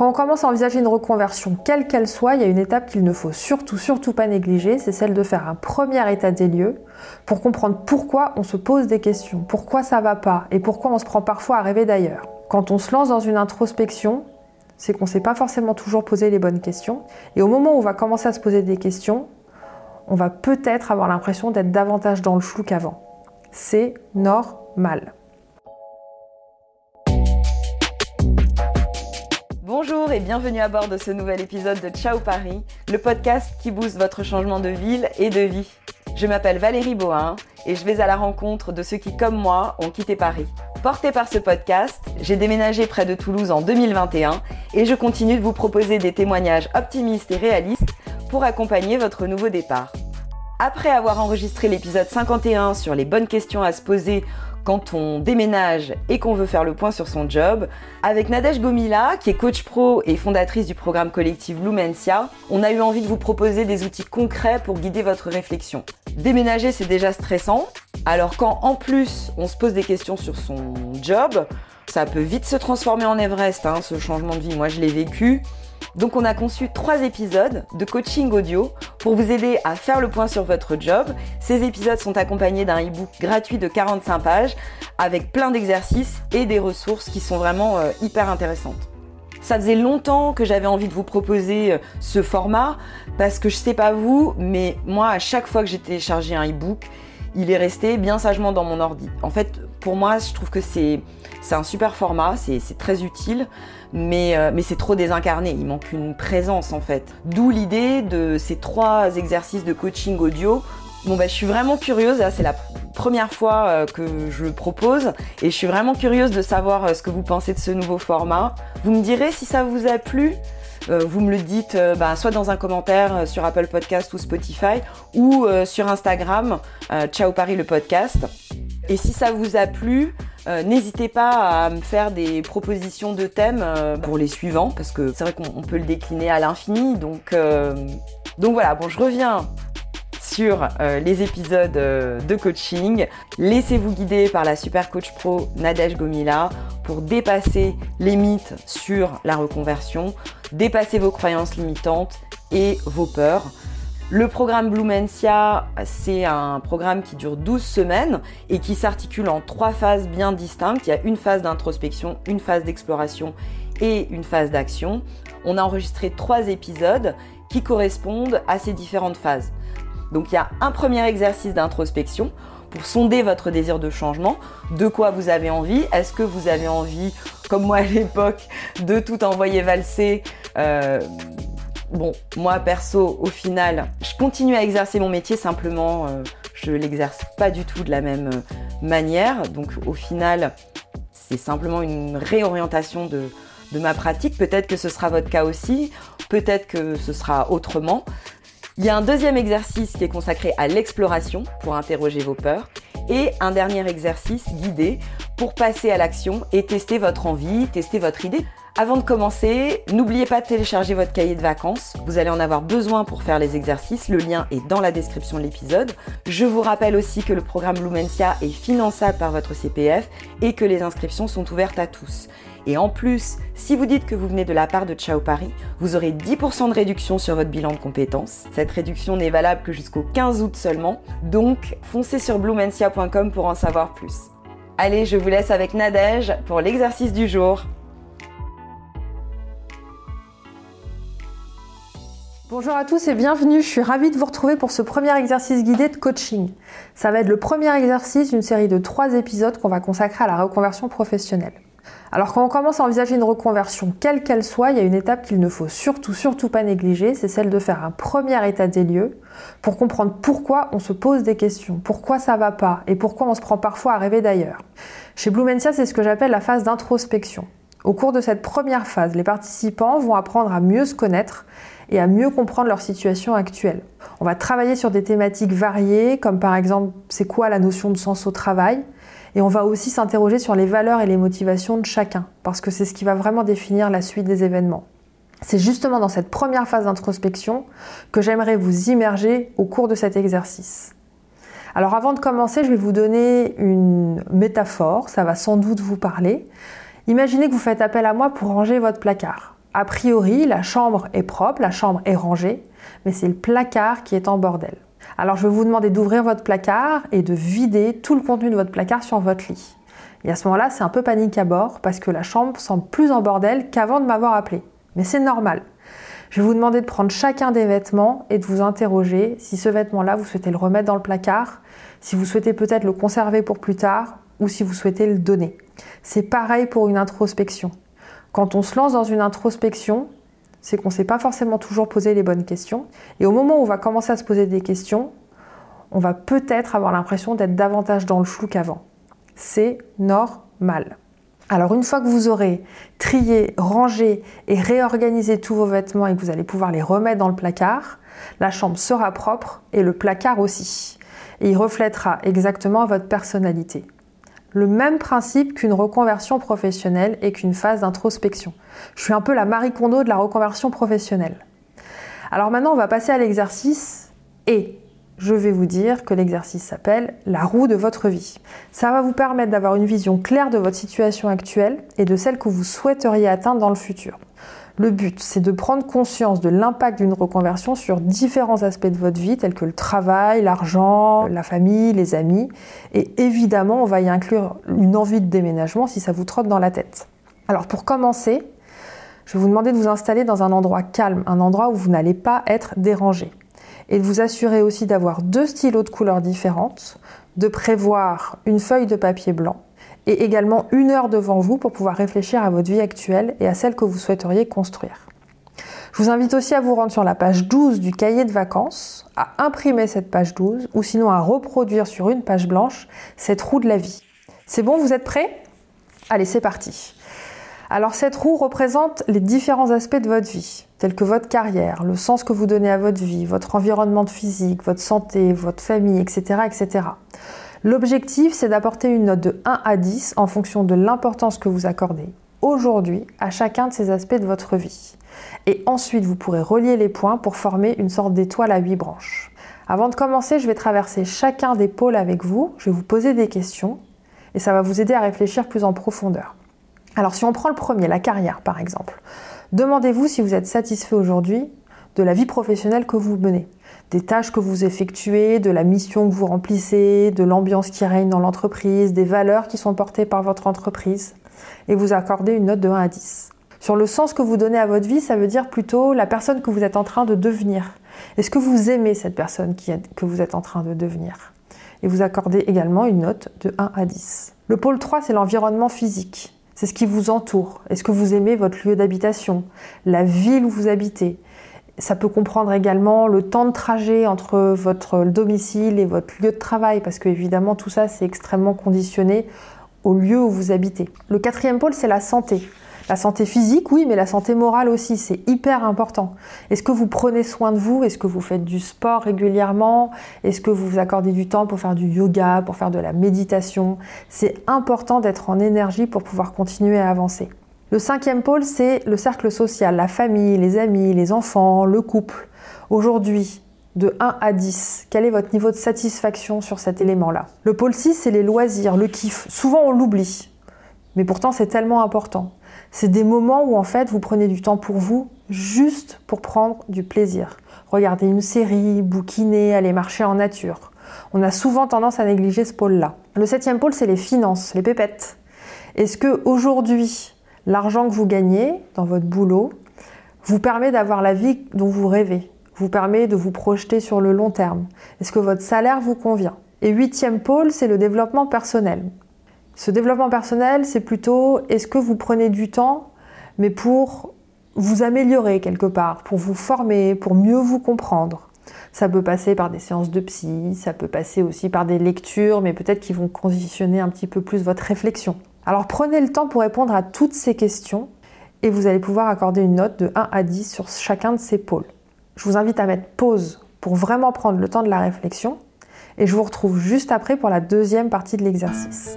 Quand on commence à envisager une reconversion, quelle qu'elle soit, il y a une étape qu'il ne faut surtout, surtout pas négliger, c'est celle de faire un premier état des lieux pour comprendre pourquoi on se pose des questions, pourquoi ça va pas et pourquoi on se prend parfois à rêver d'ailleurs. Quand on se lance dans une introspection, c'est qu'on ne s'est pas forcément toujours posé les bonnes questions. Et au moment où on va commencer à se poser des questions, on va peut-être avoir l'impression d'être davantage dans le flou qu'avant. C'est normal. Bonjour et bienvenue à bord de ce nouvel épisode de Ciao Paris, le podcast qui booste votre changement de ville et de vie. Je m'appelle Valérie Bohin et je vais à la rencontre de ceux qui, comme moi, ont quitté Paris. Porté par ce podcast, j'ai déménagé près de Toulouse en 2021 et je continue de vous proposer des témoignages optimistes et réalistes pour accompagner votre nouveau départ. Après avoir enregistré l'épisode 51 sur les bonnes questions à se poser quand on déménage et qu'on veut faire le point sur son job. Avec Nadège Gomila, qui est coach pro et fondatrice du programme collectif Lumencia, on a eu envie de vous proposer des outils concrets pour guider votre réflexion. Déménager, c'est déjà stressant. Alors quand en plus on se pose des questions sur son job, ça peut vite se transformer en Everest, hein, ce changement de vie. Moi, je l'ai vécu. Donc on a conçu trois épisodes de coaching audio pour vous aider à faire le point sur votre job. Ces épisodes sont accompagnés d'un e-book gratuit de 45 pages avec plein d'exercices et des ressources qui sont vraiment euh, hyper intéressantes. Ça faisait longtemps que j'avais envie de vous proposer euh, ce format parce que je sais pas vous, mais moi à chaque fois que j'ai téléchargé un e-book, il est resté bien sagement dans mon ordi. En fait, pour moi, je trouve que c'est un super format, c'est très utile, mais, euh, mais c'est trop désincarné. Il manque une présence en fait. D'où l'idée de ces trois exercices de coaching audio. Bon, bah, je suis vraiment curieuse. C'est la première fois euh, que je le propose et je suis vraiment curieuse de savoir euh, ce que vous pensez de ce nouveau format. Vous me direz si ça vous a plu. Euh, vous me le dites bah, soit dans un commentaire sur Apple Podcast ou Spotify ou sur Instagram, Ciao Paris le podcast. Et si ça vous a plu, n'hésitez pas à me faire des propositions de thèmes pour les suivants, parce que c'est vrai qu'on peut le décliner à l'infini. Donc, donc voilà, bon, je reviens sur les épisodes de coaching. Laissez-vous guider par la super coach pro Nadège Gomila pour dépasser les mythes sur la reconversion, dépasser vos croyances limitantes et vos peurs. Le programme Blumencia, c'est un programme qui dure 12 semaines et qui s'articule en trois phases bien distinctes. Il y a une phase d'introspection, une phase d'exploration et une phase d'action. On a enregistré trois épisodes qui correspondent à ces différentes phases. Donc il y a un premier exercice d'introspection pour sonder votre désir de changement, de quoi vous avez envie? Est-ce que vous avez envie, comme moi à l'époque, de tout envoyer valser euh, Bon, moi perso, au final, je continue à exercer mon métier, simplement, euh, je l'exerce pas du tout de la même euh, manière. Donc au final, c'est simplement une réorientation de, de ma pratique. Peut-être que ce sera votre cas aussi, peut-être que ce sera autrement. Il y a un deuxième exercice qui est consacré à l'exploration pour interroger vos peurs et un dernier exercice guidé pour passer à l'action et tester votre envie, tester votre idée. Avant de commencer, n'oubliez pas de télécharger votre cahier de vacances. Vous allez en avoir besoin pour faire les exercices. Le lien est dans la description de l'épisode. Je vous rappelle aussi que le programme Lumencia est finançable par votre CPF et que les inscriptions sont ouvertes à tous. Et en plus, si vous dites que vous venez de la part de Ciao Paris, vous aurez 10% de réduction sur votre bilan de compétences. Cette réduction n'est valable que jusqu'au 15 août seulement, donc foncez sur blumencia.com pour en savoir plus. Allez, je vous laisse avec Nadège pour l'exercice du jour. Bonjour à tous et bienvenue, je suis ravie de vous retrouver pour ce premier exercice guidé de coaching. Ça va être le premier exercice d'une série de trois épisodes qu'on va consacrer à la reconversion professionnelle. Alors quand on commence à envisager une reconversion, quelle qu'elle soit, il y a une étape qu'il ne faut surtout, surtout pas négliger, c'est celle de faire un premier état des lieux pour comprendre pourquoi on se pose des questions, pourquoi ça va pas et pourquoi on se prend parfois à rêver d'ailleurs. Chez Blumentia, c'est ce que j'appelle la phase d'introspection. Au cours de cette première phase, les participants vont apprendre à mieux se connaître et à mieux comprendre leur situation actuelle. On va travailler sur des thématiques variées, comme par exemple c'est quoi la notion de sens au travail, et on va aussi s'interroger sur les valeurs et les motivations de chacun, parce que c'est ce qui va vraiment définir la suite des événements. C'est justement dans cette première phase d'introspection que j'aimerais vous immerger au cours de cet exercice. Alors avant de commencer, je vais vous donner une métaphore, ça va sans doute vous parler. Imaginez que vous faites appel à moi pour ranger votre placard. A priori, la chambre est propre, la chambre est rangée, mais c'est le placard qui est en bordel. Alors je vais vous demander d'ouvrir votre placard et de vider tout le contenu de votre placard sur votre lit. Et à ce moment-là, c'est un peu panique à bord parce que la chambre semble plus en bordel qu'avant de m'avoir appelé. Mais c'est normal. Je vais vous demander de prendre chacun des vêtements et de vous interroger si ce vêtement-là, vous souhaitez le remettre dans le placard, si vous souhaitez peut-être le conserver pour plus tard ou si vous souhaitez le donner. C'est pareil pour une introspection. Quand on se lance dans une introspection, c'est qu'on ne s'est pas forcément toujours posé les bonnes questions. Et au moment où on va commencer à se poser des questions, on va peut-être avoir l'impression d'être davantage dans le flou qu'avant. C'est normal. Alors une fois que vous aurez trié, rangé et réorganisé tous vos vêtements et que vous allez pouvoir les remettre dans le placard, la chambre sera propre et le placard aussi. Et il reflètera exactement votre personnalité. Le même principe qu'une reconversion professionnelle et qu'une phase d'introspection. Je suis un peu la Marie Kondo de la reconversion professionnelle. Alors maintenant, on va passer à l'exercice et je vais vous dire que l'exercice s'appelle la roue de votre vie. Ça va vous permettre d'avoir une vision claire de votre situation actuelle et de celle que vous souhaiteriez atteindre dans le futur. Le but, c'est de prendre conscience de l'impact d'une reconversion sur différents aspects de votre vie, tels que le travail, l'argent, la famille, les amis. Et évidemment, on va y inclure une envie de déménagement si ça vous trotte dans la tête. Alors pour commencer, je vais vous demander de vous installer dans un endroit calme, un endroit où vous n'allez pas être dérangé et de vous assurer aussi d'avoir deux stylos de couleurs différentes, de prévoir une feuille de papier blanc et également une heure devant vous pour pouvoir réfléchir à votre vie actuelle et à celle que vous souhaiteriez construire. Je vous invite aussi à vous rendre sur la page 12 du cahier de vacances, à imprimer cette page 12 ou sinon à reproduire sur une page blanche cette roue de la vie. C'est bon, vous êtes prêts? Allez, c'est parti. Alors cette roue représente les différents aspects de votre vie, tels que votre carrière, le sens que vous donnez à votre vie, votre environnement physique, votre santé, votre famille, etc. etc. L'objectif, c'est d'apporter une note de 1 à 10 en fonction de l'importance que vous accordez aujourd'hui à chacun de ces aspects de votre vie. Et ensuite, vous pourrez relier les points pour former une sorte d'étoile à 8 branches. Avant de commencer, je vais traverser chacun des pôles avec vous, je vais vous poser des questions et ça va vous aider à réfléchir plus en profondeur. Alors si on prend le premier, la carrière par exemple, demandez-vous si vous êtes satisfait aujourd'hui de la vie professionnelle que vous menez, des tâches que vous effectuez, de la mission que vous remplissez, de l'ambiance qui règne dans l'entreprise, des valeurs qui sont portées par votre entreprise, et vous accordez une note de 1 à 10. Sur le sens que vous donnez à votre vie, ça veut dire plutôt la personne que vous êtes en train de devenir. Est-ce que vous aimez cette personne que vous êtes en train de devenir? Et vous accordez également une note de 1 à 10. Le pôle 3, c'est l'environnement physique. C'est ce qui vous entoure. Est-ce que vous aimez votre lieu d'habitation, la ville où vous habitez? Ça peut comprendre également le temps de trajet entre votre domicile et votre lieu de travail, parce que évidemment tout ça c'est extrêmement conditionné au lieu où vous habitez. Le quatrième pôle, c'est la santé. La santé physique, oui, mais la santé morale aussi, c'est hyper important. Est-ce que vous prenez soin de vous? Est-ce que vous faites du sport régulièrement? Est-ce que vous vous accordez du temps pour faire du yoga, pour faire de la méditation? C'est important d'être en énergie pour pouvoir continuer à avancer. Le cinquième pôle, c'est le cercle social, la famille, les amis, les enfants, le couple. Aujourd'hui, de 1 à 10, quel est votre niveau de satisfaction sur cet élément-là? Le pôle 6, c'est les loisirs, le kiff. Souvent, on l'oublie. Mais pourtant, c'est tellement important. C'est des moments où en fait vous prenez du temps pour vous, juste pour prendre du plaisir. Regarder une série, bouquiner, aller marcher en nature. On a souvent tendance à négliger ce pôle-là. Le septième pôle, c'est les finances, les pépettes. Est-ce que aujourd'hui, l'argent que vous gagnez dans votre boulot vous permet d'avoir la vie dont vous rêvez, vous permet de vous projeter sur le long terme Est-ce que votre salaire vous convient? Et huitième pôle, c'est le développement personnel. Ce développement personnel, c'est plutôt est-ce que vous prenez du temps, mais pour vous améliorer quelque part, pour vous former, pour mieux vous comprendre? Ça peut passer par des séances de psy, ça peut passer aussi par des lectures, mais peut-être qui vont conditionner un petit peu plus votre réflexion. Alors prenez le temps pour répondre à toutes ces questions et vous allez pouvoir accorder une note de 1 à 10 sur chacun de ces pôles. Je vous invite à mettre pause pour vraiment prendre le temps de la réflexion et je vous retrouve juste après pour la deuxième partie de l'exercice.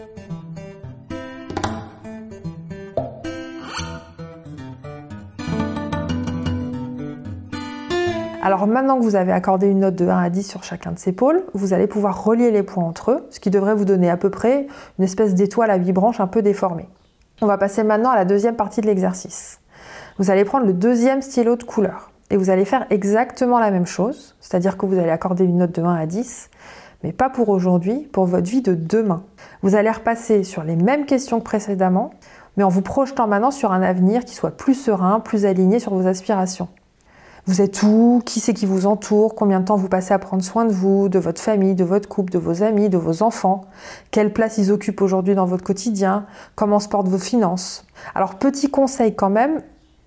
Alors maintenant que vous avez accordé une note de 1 à 10 sur chacun de ces pôles, vous allez pouvoir relier les points entre eux, ce qui devrait vous donner à peu près une espèce d'étoile à 8 branches un peu déformée. On va passer maintenant à la deuxième partie de l'exercice. Vous allez prendre le deuxième stylo de couleur et vous allez faire exactement la même chose, c'est-à-dire que vous allez accorder une note de 1 à 10, mais pas pour aujourd'hui, pour votre vie de demain. Vous allez repasser sur les mêmes questions que précédemment, mais en vous projetant maintenant sur un avenir qui soit plus serein, plus aligné sur vos aspirations. Vous êtes où? Qui c'est qui vous entoure? Combien de temps vous passez à prendre soin de vous, de votre famille, de votre couple, de vos amis, de vos enfants? Quelle place ils occupent aujourd'hui dans votre quotidien? Comment se portent vos finances? Alors petit conseil quand même,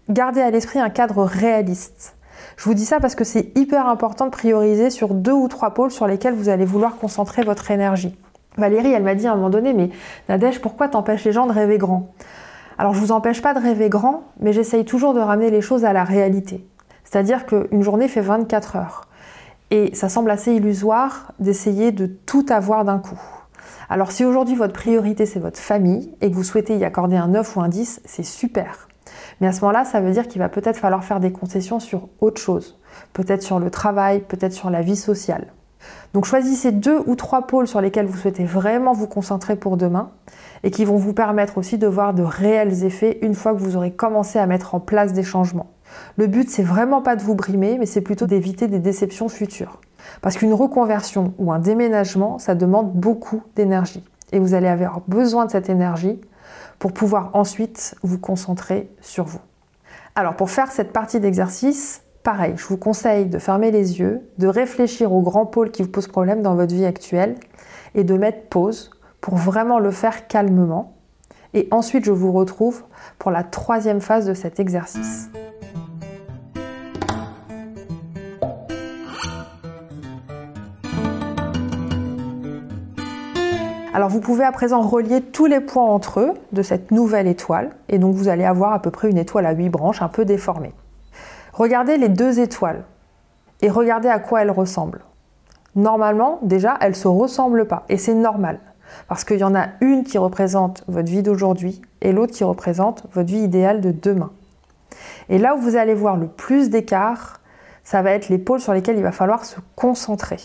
gardez à l'esprit un cadre réaliste. Je vous dis ça parce que c'est hyper important de prioriser sur deux ou trois pôles sur lesquels vous allez vouloir concentrer votre énergie. Valérie, elle m'a dit à un moment donné, mais Nadège, pourquoi t'empêches les gens de rêver grand? Alors je vous empêche pas de rêver grand, mais j'essaye toujours de ramener les choses à la réalité. C'est-à-dire qu'une journée fait 24 heures. Et ça semble assez illusoire d'essayer de tout avoir d'un coup. Alors si aujourd'hui votre priorité c'est votre famille et que vous souhaitez y accorder un 9 ou un 10, c'est super. Mais à ce moment-là, ça veut dire qu'il va peut-être falloir faire des concessions sur autre chose. Peut-être sur le travail, peut-être sur la vie sociale. Donc choisissez deux ou trois pôles sur lesquels vous souhaitez vraiment vous concentrer pour demain et qui vont vous permettre aussi de voir de réels effets une fois que vous aurez commencé à mettre en place des changements. Le but, c'est vraiment pas de vous brimer, mais c'est plutôt d'éviter des déceptions futures. Parce qu'une reconversion ou un déménagement, ça demande beaucoup d'énergie. Et vous allez avoir besoin de cette énergie pour pouvoir ensuite vous concentrer sur vous. Alors pour faire cette partie d'exercice, pareil, je vous conseille de fermer les yeux, de réfléchir aux grands pôles qui vous posent problème dans votre vie actuelle et de mettre pause pour vraiment le faire calmement. Et ensuite, je vous retrouve pour la troisième phase de cet exercice. Alors vous pouvez à présent relier tous les points entre eux de cette nouvelle étoile et donc vous allez avoir à peu près une étoile à 8 branches un peu déformée. Regardez les deux étoiles et regardez à quoi elles ressemblent. Normalement, déjà, elles ne se ressemblent pas et c'est normal parce qu'il y en a une qui représente votre vie d'aujourd'hui et l'autre qui représente votre vie idéale de demain. Et là où vous allez voir le plus d'écart, ça va être les pôles sur lesquels il va falloir se concentrer.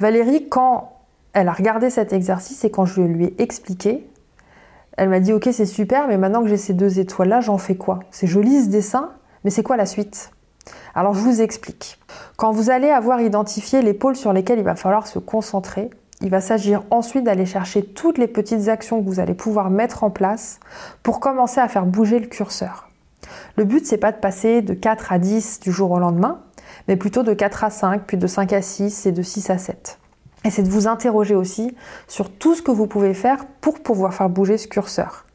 Valérie, quand elle a regardé cet exercice et quand je lui ai expliqué, elle m'a dit ok c'est super, mais maintenant que j'ai ces deux étoiles-là, j'en fais quoi? C'est joli ce dessin, mais c'est quoi la suite? Alors je vous explique. Quand vous allez avoir identifié les pôles sur lesquels il va falloir se concentrer, il va s'agir ensuite d'aller chercher toutes les petites actions que vous allez pouvoir mettre en place pour commencer à faire bouger le curseur. Le but, c'est pas de passer de 4 à 10 du jour au lendemain, mais plutôt de 4 à 5, puis de 5 à 6 et de 6 à 7. Et c'est de vous interroger aussi sur tout ce que vous pouvez faire pour pouvoir faire bouger ce curseur.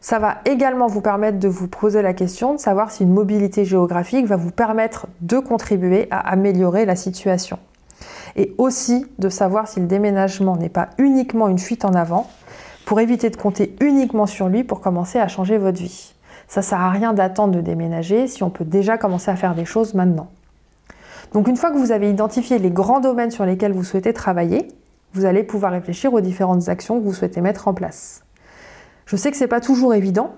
Ça va également vous permettre de vous poser la question de savoir si une mobilité géographique va vous permettre de contribuer à améliorer la situation. Et aussi de savoir si le déménagement n'est pas uniquement une fuite en avant pour éviter de compter uniquement sur lui pour commencer à changer votre vie. Ça sert à rien d'attendre de déménager si on peut déjà commencer à faire des choses maintenant. Donc une fois que vous avez identifié les grands domaines sur lesquels vous souhaitez travailler, vous allez pouvoir réfléchir aux différentes actions que vous souhaitez mettre en place. Je sais que ce n'est pas toujours évident,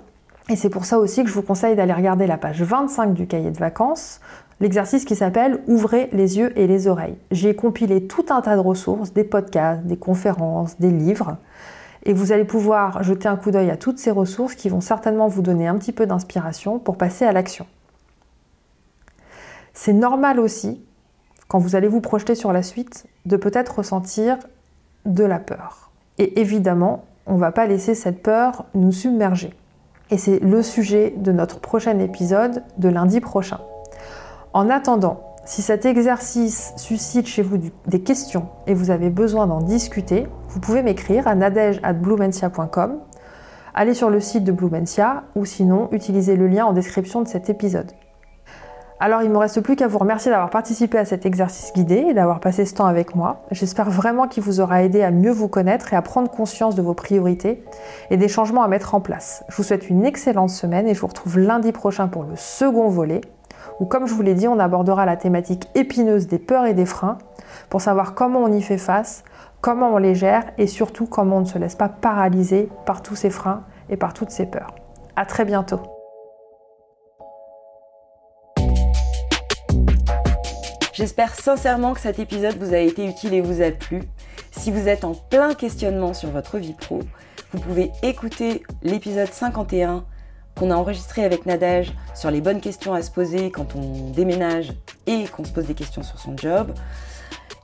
et c'est pour ça aussi que je vous conseille d'aller regarder la page 25 du cahier de vacances, l'exercice qui s'appelle Ouvrez les yeux et les oreilles. J'ai compilé tout un tas de ressources, des podcasts, des conférences, des livres, et vous allez pouvoir jeter un coup d'œil à toutes ces ressources qui vont certainement vous donner un petit peu d'inspiration pour passer à l'action. C'est normal aussi quand vous allez vous projeter sur la suite, de peut-être ressentir de la peur. Et évidemment, on ne va pas laisser cette peur nous submerger. Et c'est le sujet de notre prochain épisode de lundi prochain. En attendant, si cet exercice suscite chez vous des questions et vous avez besoin d'en discuter, vous pouvez m'écrire à nadège.blumentia.com, allez sur le site de Blumentia ou sinon utilisez le lien en description de cet épisode. Alors il ne me reste plus qu'à vous remercier d'avoir participé à cet exercice guidé et d'avoir passé ce temps avec moi. J'espère vraiment qu'il vous aura aidé à mieux vous connaître et à prendre conscience de vos priorités et des changements à mettre en place. Je vous souhaite une excellente semaine et je vous retrouve lundi prochain pour le second volet où comme je vous l'ai dit on abordera la thématique épineuse des peurs et des freins pour savoir comment on y fait face, comment on les gère et surtout comment on ne se laisse pas paralyser par tous ces freins et par toutes ces peurs. À très bientôt. J'espère sincèrement que cet épisode vous a été utile et vous a plu. Si vous êtes en plein questionnement sur votre vie pro, vous pouvez écouter l'épisode 51 qu'on a enregistré avec Nadège sur les bonnes questions à se poser quand on déménage et qu'on se pose des questions sur son job.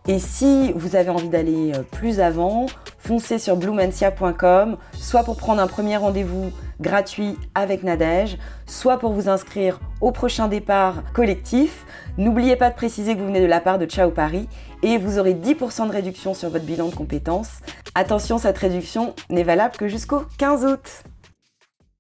Et si vous avez envie d'aller euh, plus avant, foncez sur blumensia.com, soit pour prendre un premier rendez-vous gratuit avec Nadège, soit pour vous inscrire au prochain départ collectif. N'oubliez pas de préciser que vous venez de la part de Ciao Paris et vous aurez 10% de réduction sur votre bilan de compétences. Attention, cette réduction n'est valable que jusqu'au 15 août.